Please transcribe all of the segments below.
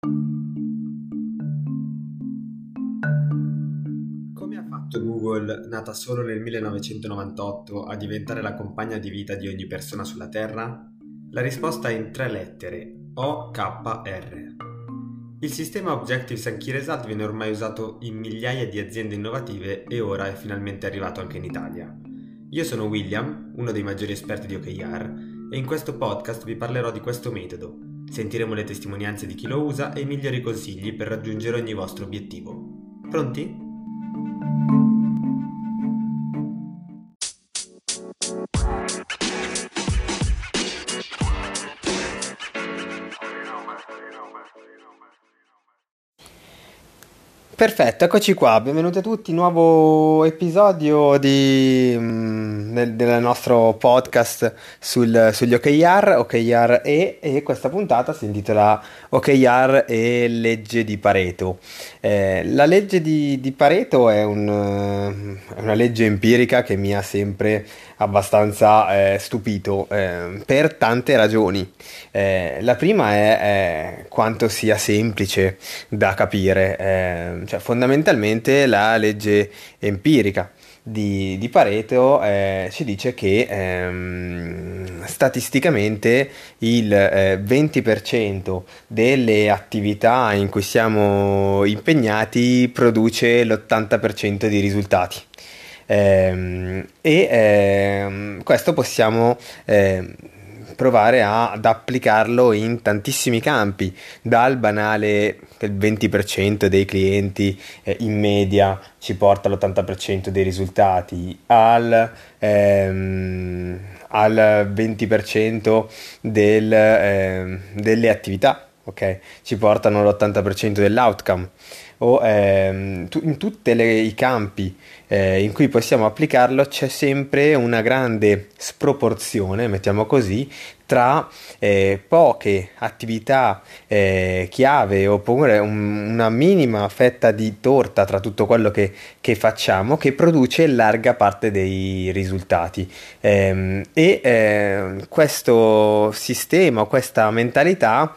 Come ha fatto Google, nata solo nel 1998, a diventare la compagna di vita di ogni persona sulla Terra? La risposta è in tre lettere, OKR. Il sistema Objectives and Key Result viene ormai usato in migliaia di aziende innovative e ora è finalmente arrivato anche in Italia. Io sono William, uno dei maggiori esperti di OKR, e in questo podcast vi parlerò di questo metodo. Sentiremo le testimonianze di chi lo usa e i migliori consigli per raggiungere ogni vostro obiettivo. Pronti? Perfetto, eccoci qua, benvenuti a tutti, nuovo episodio di, mm, del, del nostro podcast sul- sugli OKR, OKR E e questa puntata si intitola OKR e legge di Pareto. Eh, la legge di, di Pareto è, un, eh, è una legge empirica che mi ha sempre abbastanza eh, stupito eh, per tante ragioni. Eh, la prima è, è, quanto sia semplice da capire, eh, cioè fondamentalmente la legge empirica di, di Pareto eh, ci dice che ehm, statisticamente il eh, 20% delle attività in cui siamo impegnati produce l'80% di risultati. Ehm, e ehm, questo possiamo ehm, provare a, ad applicarlo in tantissimi campi, dal banale che il 20% dei clienti eh, in media ci porta all'80% dei risultati, al, ehm, al 20% del, eh, delle attività, ok? Ci portano all'80% dell'outcome o ehm, tu, in tutti i campi eh, in cui possiamo applicarlo c'è sempre una grande sproporzione, mettiamo così, tra eh, poche attività eh, chiave oppure un, una minima fetta di torta tra tutto quello che, che, facciamo che produce larga parte dei risultati. Ehm, e eh, questo sistema, questa mentalità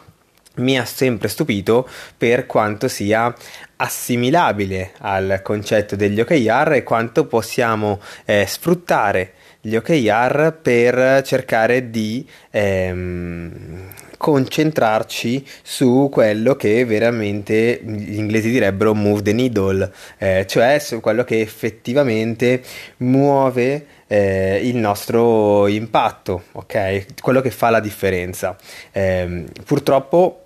mi ha sempre stupito per quanto sia assimilabile al concetto degli OKR e quanto possiamo eh, sfruttare gli OKR per cercare di ehm, concentrarci su quello che veramente gli inglesi direbbero move the needle, eh, cioè su quello che effettivamente muove eh, il nostro impatto, ok? Quello che fa la differenza. Eh, purtroppo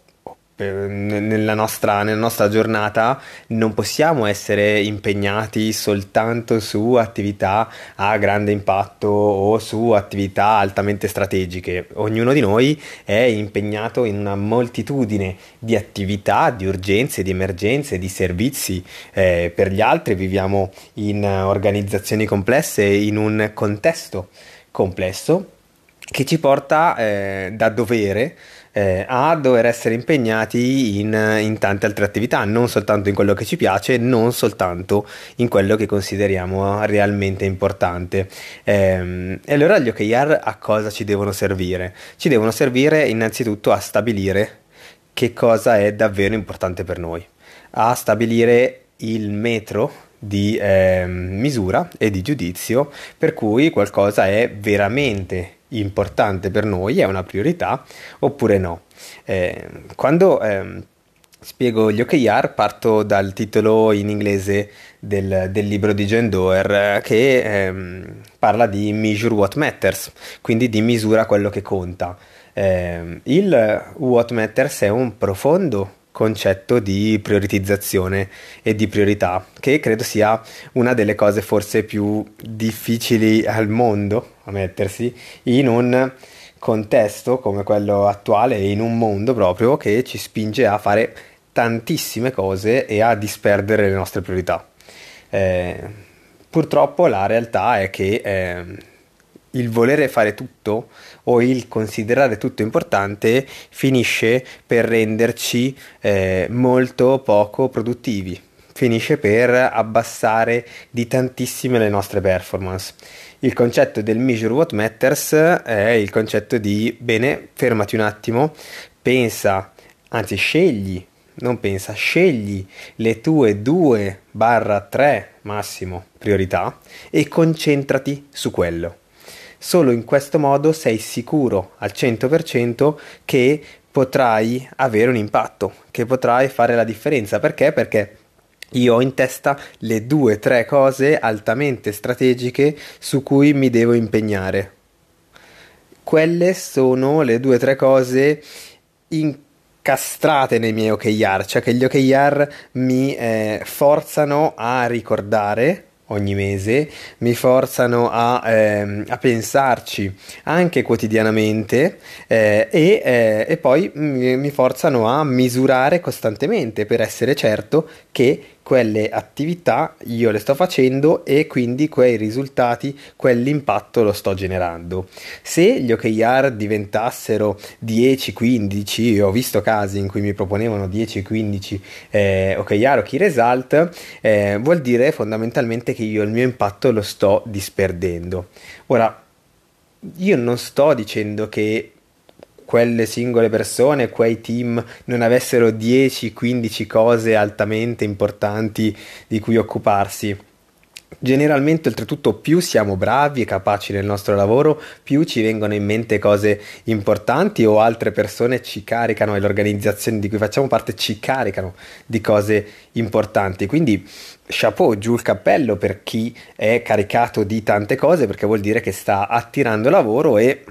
nella nostra, nella nostra, giornata non possiamo essere impegnati soltanto su attività a grande impatto o su attività altamente strategiche. Ognuno di noi è impegnato in una moltitudine di attività, di urgenze, di emergenze, di servizi eh, per gli altri. Viviamo in organizzazioni complesse, in un contesto complesso che ci porta eh, da dovere eh, a dover essere impegnati in, in, tante altre attività, non soltanto in quello che ci piace, non soltanto in quello che consideriamo realmente importante. Eh, e allora gli OKR a cosa ci devono servire? Ci devono servire innanzitutto a stabilire che cosa è davvero importante per noi, a stabilire il metro di eh, misura e di giudizio per cui qualcosa è veramente importante per noi, è una priorità oppure no. Eh, quando eh, spiego gli OKR parto dal titolo in inglese del, del libro di John Doerr che ehm, parla di Measure What Matters, quindi di misura quello che conta. Eh, il What Matters è un profondo concetto di prioritizzazione e di priorità, che credo sia una delle cose forse più difficili al mondo a mettersi in un contesto come quello attuale in un mondo proprio che ci spinge a fare tantissime cose e a disperdere le nostre priorità. Eh, purtroppo la realtà è che eh, il volere fare tutto o il considerare tutto importante finisce per renderci eh, molto poco produttivi, finisce per abbassare di tantissime le nostre performance. Il concetto del measure what matters è il concetto di bene, fermati un attimo, pensa, anzi scegli non pensa, scegli le tue 2-3 massimo priorità e concentrati su quello. Solo in questo modo sei sicuro al 100% che potrai avere un impatto, che potrai fare la differenza. Perché? Perché io ho in testa le due o tre cose altamente strategiche su cui mi devo impegnare. Quelle sono le due o tre cose incastrate nei miei OKR, cioè che gli OKR mi eh, forzano a ricordare ogni mese, mi forzano a, ehm, a pensarci anche quotidianamente eh, e, eh, e, poi mi, mi forzano a misurare costantemente per essere certo che quelle attività io le sto facendo e quindi quei risultati, quell'impatto lo sto generando. Se gli OKR diventassero 10-15, ho visto casi in cui mi proponevano 10-15 eh, OKR o Key Result, eh, vuol dire fondamentalmente che io il mio impatto lo sto disperdendo. Ora, io non sto dicendo che quelle singole persone, quei team non avessero 10-15 cose altamente importanti di cui occuparsi. Generalmente, oltretutto, più siamo bravi e capaci nel nostro lavoro, più ci vengono in mente cose importanti o altre persone ci caricano e le organizzazioni di cui facciamo parte ci caricano di cose importanti. Quindi, chapeau, giù il cappello per chi è caricato di tante cose perché vuol dire che sta attirando lavoro e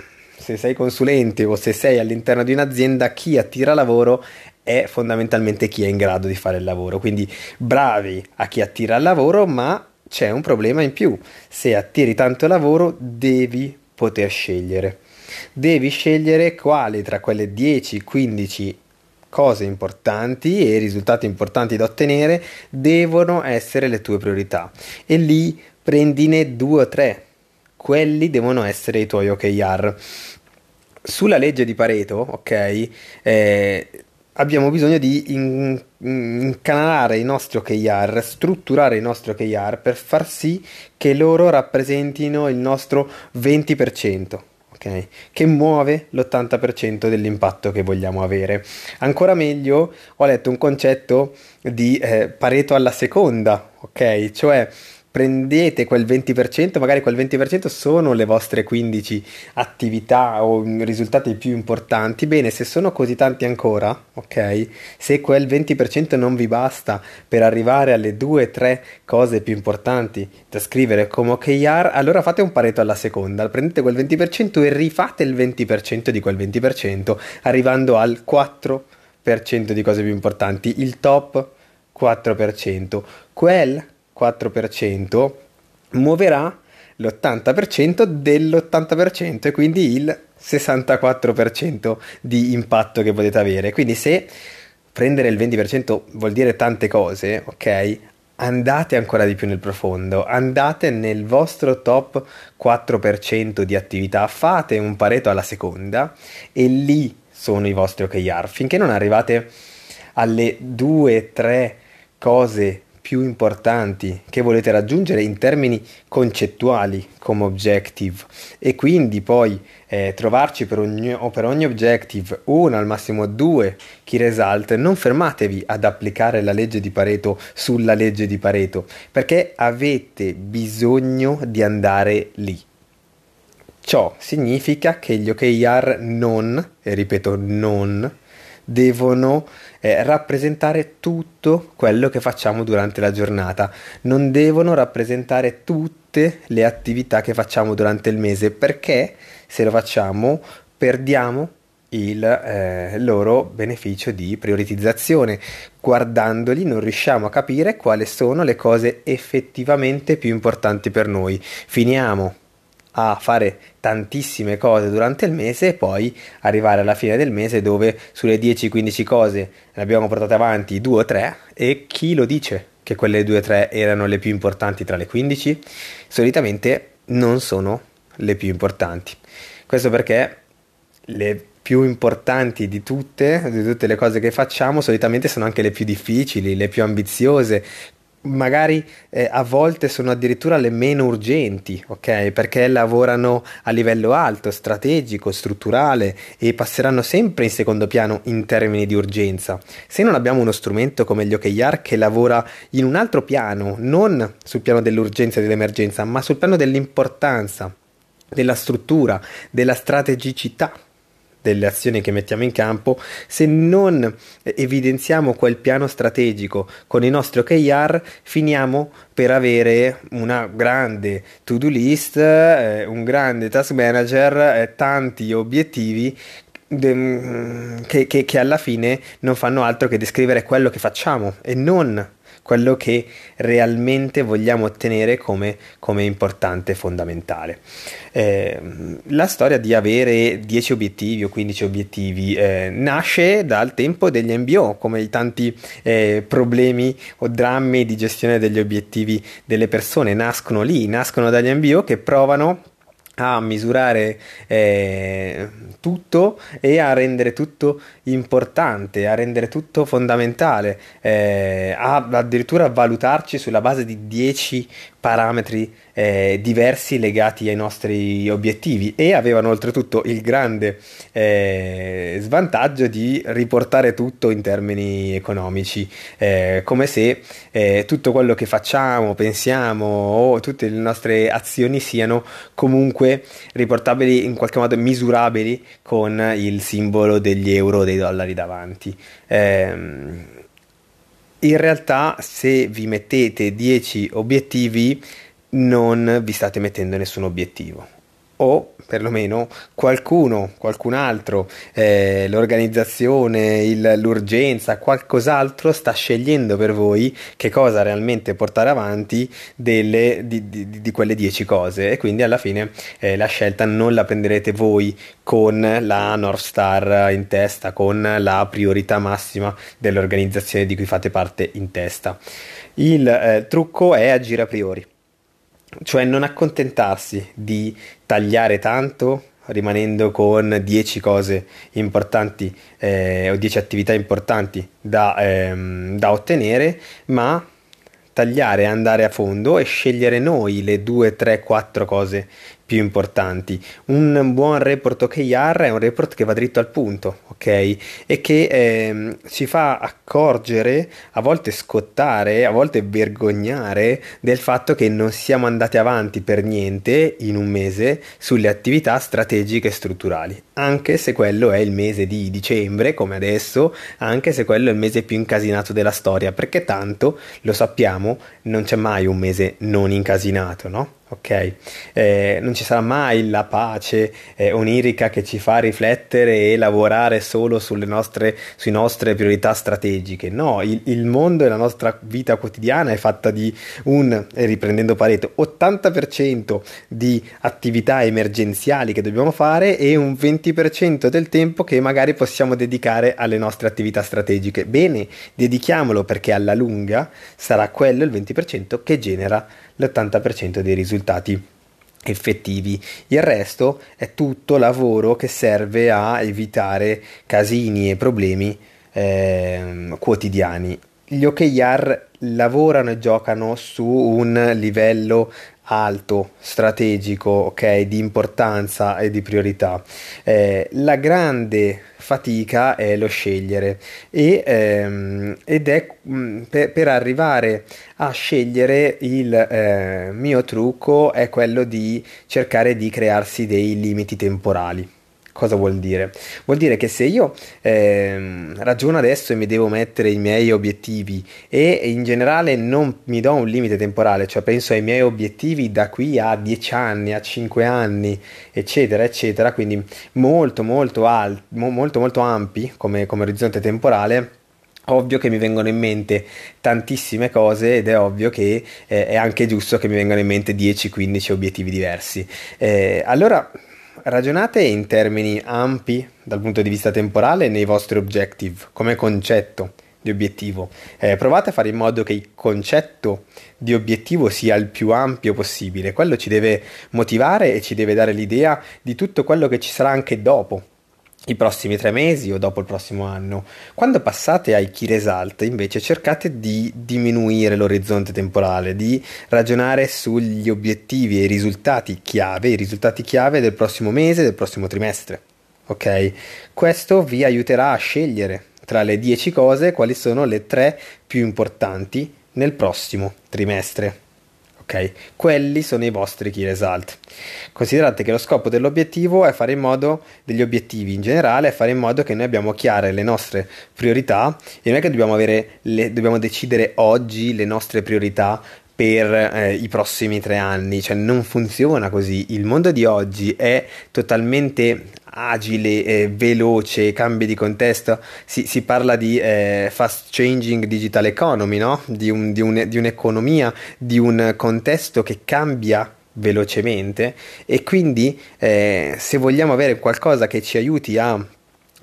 se sei consulente o se sei all'interno di un'azienda, chi attira lavoro è fondamentalmente chi è in grado di fare il lavoro. Quindi bravi a chi attira il lavoro, ma c'è un problema in più. Se attiri tanto lavoro, devi poter scegliere. Devi scegliere quali tra quelle 10-15 cose importanti e risultati importanti da ottenere devono essere le tue priorità. E lì prendine due o tre quelli devono essere i tuoi OKR. Sulla legge di Pareto, ok, eh, abbiamo bisogno di in, incanalare i nostri OKR, strutturare i nostri OKR per far sì che loro rappresentino il nostro 20%. Okay, che muove l'80% dell'impatto che vogliamo avere. Ancora meglio, ho letto un concetto di eh, Pareto alla seconda, ok? Cioè prendete quel 20%, magari quel 20% sono le vostre 15 attività o risultati più importanti. Bene, se sono così tanti ancora, ok? Se quel 20% non vi basta per arrivare alle 2-3 cose più importanti da scrivere come OKR, allora fate un pareto alla seconda, prendete quel 20% e rifate il 20% di quel 20%, arrivando al 4% di cose più importanti, il top 4%. Quel 4% muoverà l'80% dell'80% e quindi il 64% di impatto che potete avere. Quindi se prendere il 20% vuol dire tante cose, ok? Andate ancora di più nel profondo, andate nel vostro top 4% di attività, fate un pareto alla seconda e lì sono i vostri OKR. Finché non arrivate alle 2-3 cose più importanti che volete raggiungere in termini concettuali come objective. E quindi poi eh, trovarci per ogni, o per ogni objective uno al massimo due key result non fermatevi ad applicare la legge di Pareto sulla legge di Pareto perché avete bisogno di andare lì. Ciò significa che gli OKR non e ripeto non devono eh, rappresentare tutto quello che facciamo durante la giornata, non devono rappresentare tutte le attività che facciamo durante il mese, perché se lo facciamo perdiamo il eh, loro beneficio di prioritizzazione. Guardandoli non riusciamo a capire quali sono le cose effettivamente più importanti per noi. Finiamo a fare tantissime cose durante il mese e poi arrivare alla fine del mese dove sulle 10-15 cose ne abbiamo portate avanti 2 o 3 e chi lo dice che quelle 2 o 3 erano le più importanti tra le 15? Solitamente non sono le più importanti. Questo perché le più importanti di tutte, di tutte le cose che facciamo, solitamente sono anche le più difficili, le più ambiziose, magari eh, a volte sono addirittura le meno urgenti, ok? Perché lavorano a livello alto, strategico, strutturale e passeranno sempre in secondo piano in termini di urgenza. Se non abbiamo uno strumento come gli OKR che lavora in un altro piano, non sul piano dell'urgenza e dell'emergenza, ma sul piano dell'importanza, della struttura, della strategicità delle azioni che mettiamo in campo, se non evidenziamo quel piano strategico con i nostri OKR, finiamo per avere una grande to-do list, eh, un grande task manager, eh, tanti obiettivi che, che, che alla fine non fanno altro che descrivere quello che facciamo e non quello che realmente vogliamo ottenere come, come importante e fondamentale. Eh, la storia di avere 10 obiettivi o 15 obiettivi eh, nasce dal tempo degli MBO, come i tanti eh, problemi o drammi di gestione degli obiettivi delle persone nascono lì, nascono dagli MBO che provano a misurare eh, tutto e a rendere tutto importante, a rendere tutto fondamentale, eh, a addirittura valutarci sulla base di 10 parametri eh, diversi legati ai nostri obiettivi. E avevano oltretutto il grande eh, svantaggio di riportare tutto in termini economici, eh, come se eh, tutto quello che facciamo, pensiamo o tutte le nostre azioni siano comunque riportabili in qualche modo misurabili con il simbolo degli euro o dei dollari davanti. Ehm, in realtà se vi mettete 10 obiettivi non vi state mettendo nessun obiettivo o perlomeno qualcuno, qualcun altro, eh, l'organizzazione, il, l'urgenza, qualcos'altro sta scegliendo per voi che cosa realmente portare avanti delle, di, di, di, quelle dieci cose e quindi alla fine eh, la scelta non la prenderete voi con la North Star in testa, con la priorità massima dell'organizzazione di cui fate parte in testa. Il eh, trucco è agire a priori cioè non accontentarsi di tagliare tanto rimanendo con 10 cose importanti eh, o 10 attività importanti da, ehm, da ottenere, ma tagliare, andare a fondo e scegliere noi le 2, 3, 4 cose più importanti. Un buon report OKR è un report che va dritto al punto, ok? E che eh, ci fa accorgere, a volte scottare, a volte vergognare del fatto che non siamo andati avanti per niente in un mese sulle attività strategiche e strutturali, anche se quello è il mese di dicembre, come adesso, anche se quello è il mese più incasinato della storia, perché tanto lo sappiamo, non c'è mai un mese non incasinato, no? Ok? Eh, non ci sarà mai la pace eh, onirica che ci fa riflettere e lavorare solo sulle nostre, sulle nostre priorità strategiche. No, il, il, mondo e la nostra vita quotidiana è fatta di un, riprendendo Pareto, 80% di attività emergenziali che dobbiamo fare e un 20% del tempo che magari possiamo dedicare alle nostre attività strategiche. Bene, dedichiamolo perché alla lunga sarà quello il 20% che genera l'80% dei risultati effettivi. Il resto è tutto lavoro che serve a evitare casini e problemi eh, quotidiani. Gli OKR lavorano e giocano su un livello alto, strategico, ok, di importanza e di priorità. Eh, la grande fatica è lo scegliere e, ehm, ed è mh, mm, per, per, arrivare a scegliere il eh, mio trucco è quello di cercare di crearsi dei limiti temporali. Cosa vuol dire? Vuol dire che se io eh, ragiono adesso e mi devo mettere i miei obiettivi e in generale non mi do un limite temporale, cioè penso ai miei obiettivi da qui a 10 anni, a 5 anni, eccetera, eccetera, quindi molto, molto, alti, molto, molto ampi come, come orizzonte temporale, ovvio che mi vengono in mente tantissime cose ed è ovvio che eh, è anche giusto che mi vengano in mente 10-15 obiettivi diversi. Eh, allora ragionate in termini ampi dal punto di vista temporale nei vostri objective come concetto di obiettivo. Eh, provate a fare in modo che il concetto di obiettivo sia il più ampio possibile. Quello ci deve motivare e ci deve dare l'idea di tutto quello che ci sarà anche dopo i prossimi tre mesi o dopo il prossimo anno. Quando passate ai key result, invece, cercate di diminuire l'orizzonte temporale, di ragionare sugli obiettivi e i risultati chiave, i risultati chiave del prossimo mese, del prossimo trimestre. Ok? Questo vi aiuterà a scegliere tra le 10 cose quali sono le tre più importanti nel prossimo trimestre. Ok, quelli sono i vostri key result. Considerate che lo scopo dell'obiettivo è fare in modo, degli obiettivi in generale, è fare in modo che noi abbiamo chiare le nostre priorità e non è che dobbiamo, avere le, dobbiamo decidere oggi le nostre priorità per eh, i prossimi tre anni, cioè non funziona così. Il mondo di oggi è totalmente agile, eh, veloce, cambi di contesto. Si, si parla di eh, fast changing digital economy, no? di, un, di, un, di un'economia, di un contesto che cambia velocemente e quindi eh, se vogliamo avere qualcosa che ci aiuti a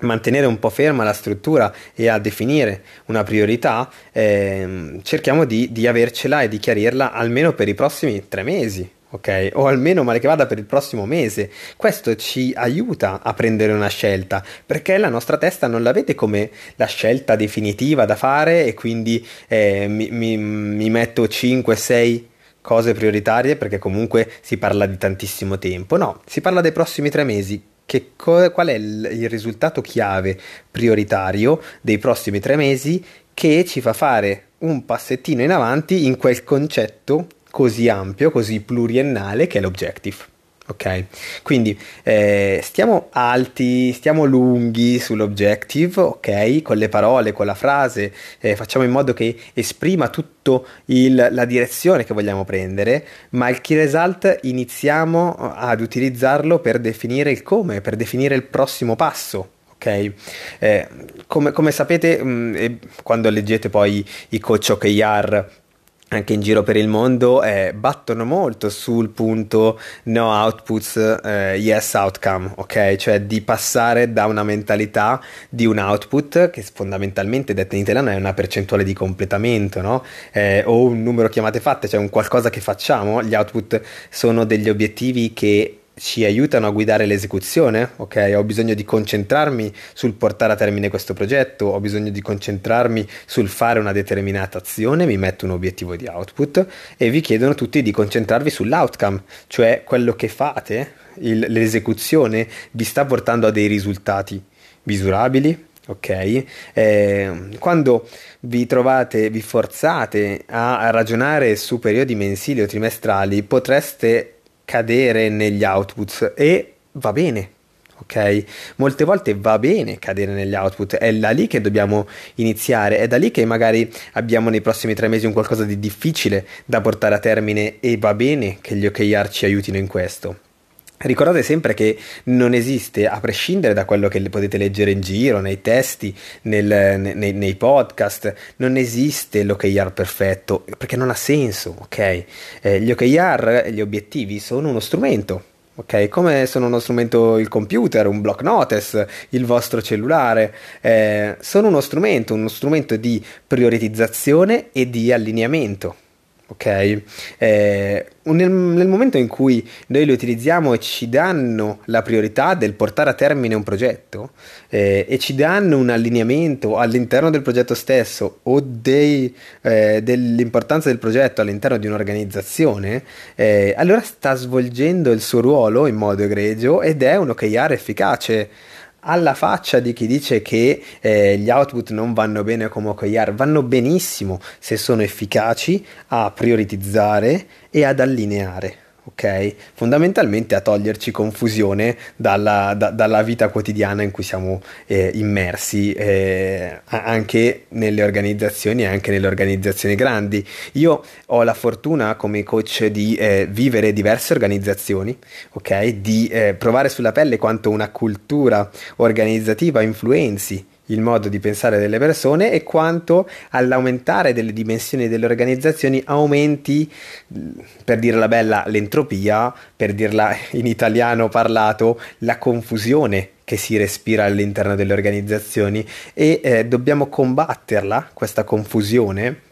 mantenere un po' ferma la struttura e a definire una priorità, eh, cerchiamo di, di avercela e di chiarirla almeno per i prossimi tre mesi. Ok, o almeno male che vada per il prossimo mese. Questo ci aiuta a prendere una scelta perché la nostra testa non la vede come la scelta definitiva da fare e quindi eh, mi, mi, mi metto 5-6 cose prioritarie perché comunque si parla di tantissimo tempo. No, si parla dei prossimi tre mesi co- qual è il, il risultato chiave prioritario dei prossimi tre mesi che ci fa fare un passettino in avanti in quel concetto così ampio, così pluriennale che è l'objective. Ok, quindi eh, stiamo alti, stiamo lunghi sull'objective, ok, con le parole, con la frase, eh, facciamo in modo che esprima tutto il, la direzione che vogliamo prendere, ma il key result iniziamo ad utilizzarlo per definire il come, per definire il prossimo passo. Ok, eh, come, come, sapete, mh, mm, quando leggete poi i coach OKR anche in giro per il mondo eh, battono molto sul punto no outputs, eh, yes outcome, ok? Cioè di passare da una mentalità di un output che fondamentalmente detta in italiano è una percentuale di completamento, no? Eh, o un numero chiamate fatte, cioè un qualcosa che facciamo, gli output sono degli obiettivi che ci aiutano a guidare l'esecuzione, ok? Ho bisogno di concentrarmi sul portare a termine questo progetto, ho bisogno di concentrarmi sul fare una determinata azione, mi metto un obiettivo di output e vi chiedono tutti di concentrarvi sull'outcome, cioè quello che fate, il, l'esecuzione vi sta portando a dei risultati misurabili, ok? Eh, quando vi trovate, vi forzate a ragionare su periodi mensili o trimestrali, potreste cadere negli outputs e va bene. Ok, molte volte va bene cadere negli output, è da lì che dobbiamo iniziare, è da lì che magari abbiamo nei prossimi tre mesi un qualcosa di difficile da portare a termine e va bene che gli OKR ci aiutino in questo. Ricordate sempre che non esiste, a prescindere da quello che potete leggere in giro, nei testi, nel, nei, nei, podcast, non esiste l'OKR perfetto, perché non ha senso, ok? Eh, gli OKR, gli obiettivi, sono uno strumento, ok? Come sono uno strumento il computer, un block notice, il vostro cellulare, eh, sono uno strumento, uno strumento di prioritizzazione e di allineamento ok? Eh, nel, nel, momento in cui noi li utilizziamo e ci danno la priorità del portare a termine un progetto eh, e ci danno un allineamento all'interno del progetto stesso o dei, eh, dell'importanza del progetto all'interno di un'organizzazione, eh, allora sta svolgendo il suo ruolo in modo egregio ed è un OKR efficace alla faccia di chi dice che eh, gli output non vanno bene come OKR, vanno benissimo se sono efficaci a prioritizzare e ad allineare ok? Fondamentalmente a toglierci confusione dalla, da, dalla vita quotidiana in cui siamo eh, immersi eh, anche nelle organizzazioni e anche nelle organizzazioni grandi. Io ho la fortuna come coach di eh, vivere diverse organizzazioni, ok? Di eh, provare sulla pelle quanto una cultura organizzativa influenzi il modo di pensare delle persone e quanto all'aumentare delle dimensioni delle organizzazioni aumenti, per dirla bella, l'entropia, per dirla in italiano parlato, la confusione che si respira all'interno delle organizzazioni. E eh, dobbiamo combatterla, questa confusione,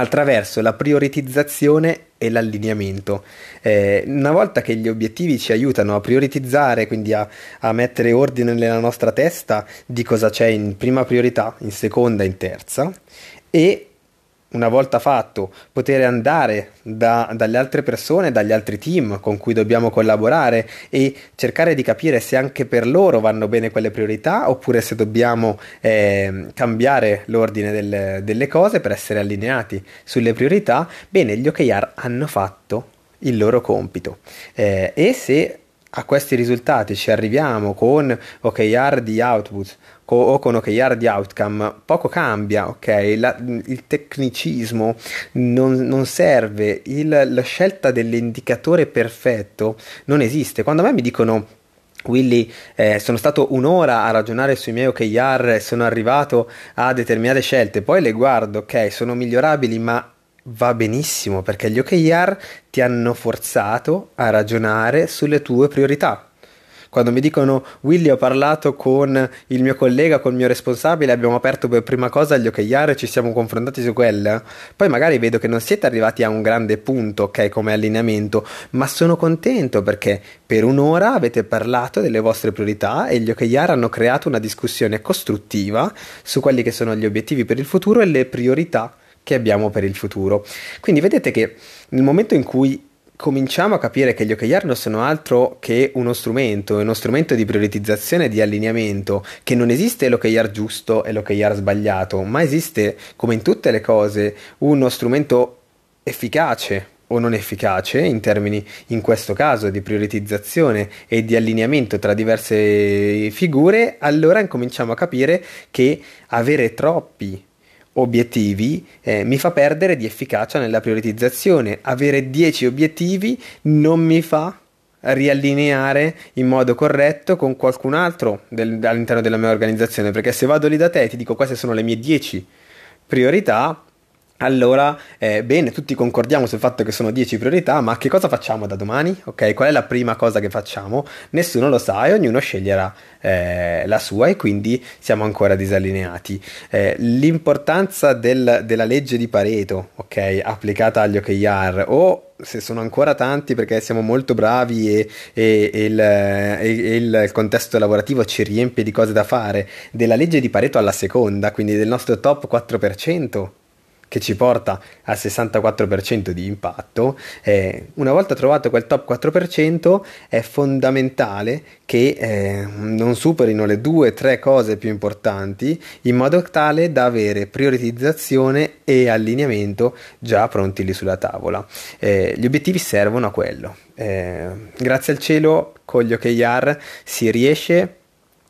attraverso la prioritizzazione e l'allineamento. Eh, una volta che gli obiettivi ci aiutano a prioritizzare, quindi a, a, mettere ordine nella nostra testa di cosa c'è in prima priorità, in seconda, in terza, e una volta fatto, poter andare da, dalle altre persone, dagli altri team con cui dobbiamo collaborare e cercare di capire se anche per loro vanno bene quelle priorità oppure se dobbiamo eh, cambiare l'ordine del, delle cose per essere allineati sulle priorità, bene, gli OKR hanno fatto il loro compito. Eh, e se a questi risultati ci arriviamo con OKR di output o con OKR di outcome, poco cambia, ok? La, il tecnicismo non, non serve, il, la scelta dell'indicatore perfetto non esiste. Quando a me mi dicono Willy, eh, sono stato un'ora a ragionare sui miei OKR sono arrivato a determinate scelte, poi le guardo, ok, sono migliorabili, ma va benissimo perché gli OKR ti hanno forzato a ragionare sulle tue priorità. Quando mi dicono Willy ho parlato con il mio collega, con il mio responsabile, abbiamo aperto per prima cosa gli OKR e ci siamo confrontati su quella, poi magari vedo che non siete arrivati a un grande punto, ok, come allineamento, ma sono contento perché per un'ora avete parlato delle vostre priorità e gli OKR hanno creato una discussione costruttiva su quelli che sono gli obiettivi per il futuro e le priorità che abbiamo per il futuro. Quindi vedete che nel momento in cui cominciamo a capire che gli OKR non sono altro che uno strumento, uno strumento di prioritizzazione e di allineamento, che non esiste l'OKR giusto e l'OKR sbagliato, ma esiste, come in tutte le cose, uno strumento efficace o non efficace in termini in questo caso di prioritizzazione e di allineamento tra diverse figure, allora incominciamo a capire che avere troppi obiettivi eh, mi fa perdere di efficacia nella prioritizzazione. Avere 10 obiettivi non mi fa riallineare in modo corretto con qualcun altro del, all'interno della mia organizzazione perché se vado lì da te e ti dico queste sono le mie 10 priorità allora, eh, bene, tutti concordiamo sul fatto che sono 10 priorità, ma che cosa facciamo da domani? Ok, qual è la prima cosa che facciamo? Nessuno lo sa e ognuno sceglierà eh, la sua e quindi siamo ancora disallineati. Eh, l'importanza del, della legge di Pareto, ok, applicata agli OKR o se sono ancora tanti perché siamo molto bravi e, e, e, il, e, il, contesto lavorativo ci riempie di cose da fare, della legge di Pareto alla seconda, quindi del nostro top 4%, che ci porta al 64% di impatto, eh, una volta trovato quel top 4% è fondamentale che eh, non superino le due o tre cose più importanti in modo tale da avere prioritizzazione e allineamento già pronti lì sulla tavola. Eh, gli obiettivi servono a quello. Eh, grazie al cielo con gli OKR si riesce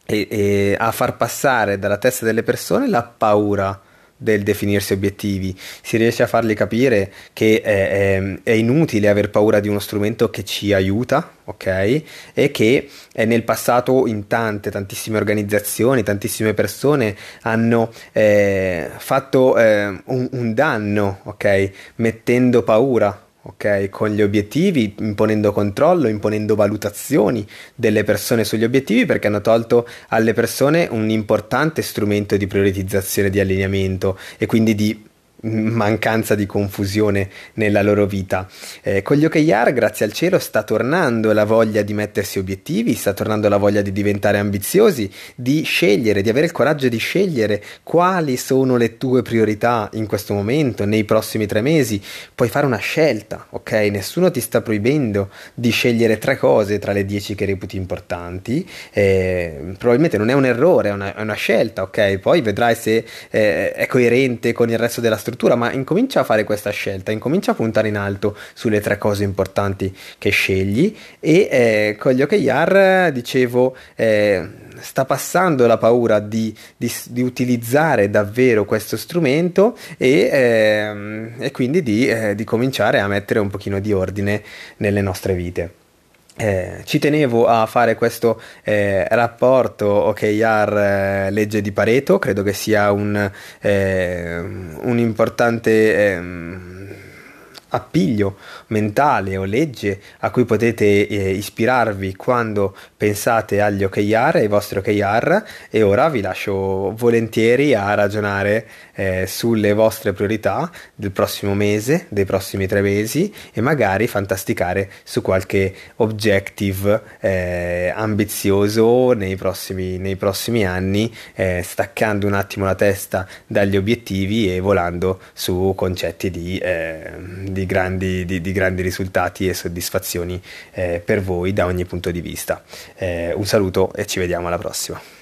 e, e a far passare dalla testa delle persone la paura del definirsi obiettivi, si riesce a fargli capire che è, è, è, inutile aver paura di uno strumento che ci aiuta, ok? E che nel passato in tante, tantissime organizzazioni, tantissime persone hanno eh, fatto eh, un, un danno, ok? Mettendo paura ok? Con gli obiettivi, imponendo controllo, imponendo valutazioni delle persone sugli obiettivi perché hanno tolto alle persone un importante strumento di prioritizzazione di allineamento e quindi di mancanza di confusione nella loro vita. Eh, con gli OKR, grazie al cielo, sta tornando la voglia di mettersi obiettivi, sta tornando la voglia di diventare ambiziosi, di scegliere, di avere il coraggio di scegliere quali sono le tue priorità in questo momento, nei prossimi tre mesi. Puoi fare una scelta, ok? Nessuno ti sta proibendo di scegliere tre cose tra le dieci che reputi importanti. Eh, probabilmente non è un errore, è una, è una, scelta, ok? Poi vedrai se eh, è coerente con il resto della struttura struttura, ma incomincia a fare questa scelta, incomincia a puntare in alto sulle tre cose importanti che scegli e eh, con gli OKR dicevo eh, sta passando la paura di, di, di, utilizzare davvero questo strumento e, eh, e quindi di, eh, di cominciare a mettere un pochino di ordine nelle nostre vite. Eh, ci tenevo a fare questo eh, rapporto OKR eh, legge di Pareto, credo che sia un, eh, un importante ehm, appiglio mentale o legge a cui potete eh, ispirarvi quando pensate agli OKR, ai vostri OKR e ora vi lascio volentieri a ragionare eh, sulle vostre priorità del prossimo mese, dei prossimi tre mesi e magari fantasticare su qualche objective eh, ambizioso nei prossimi, nei prossimi anni, eh, staccando un attimo la testa dagli obiettivi e volando su concetti di, eh, di, grandi, di, di grandi, risultati e soddisfazioni eh, per voi da ogni punto di vista. Eh, un saluto e ci vediamo alla prossima.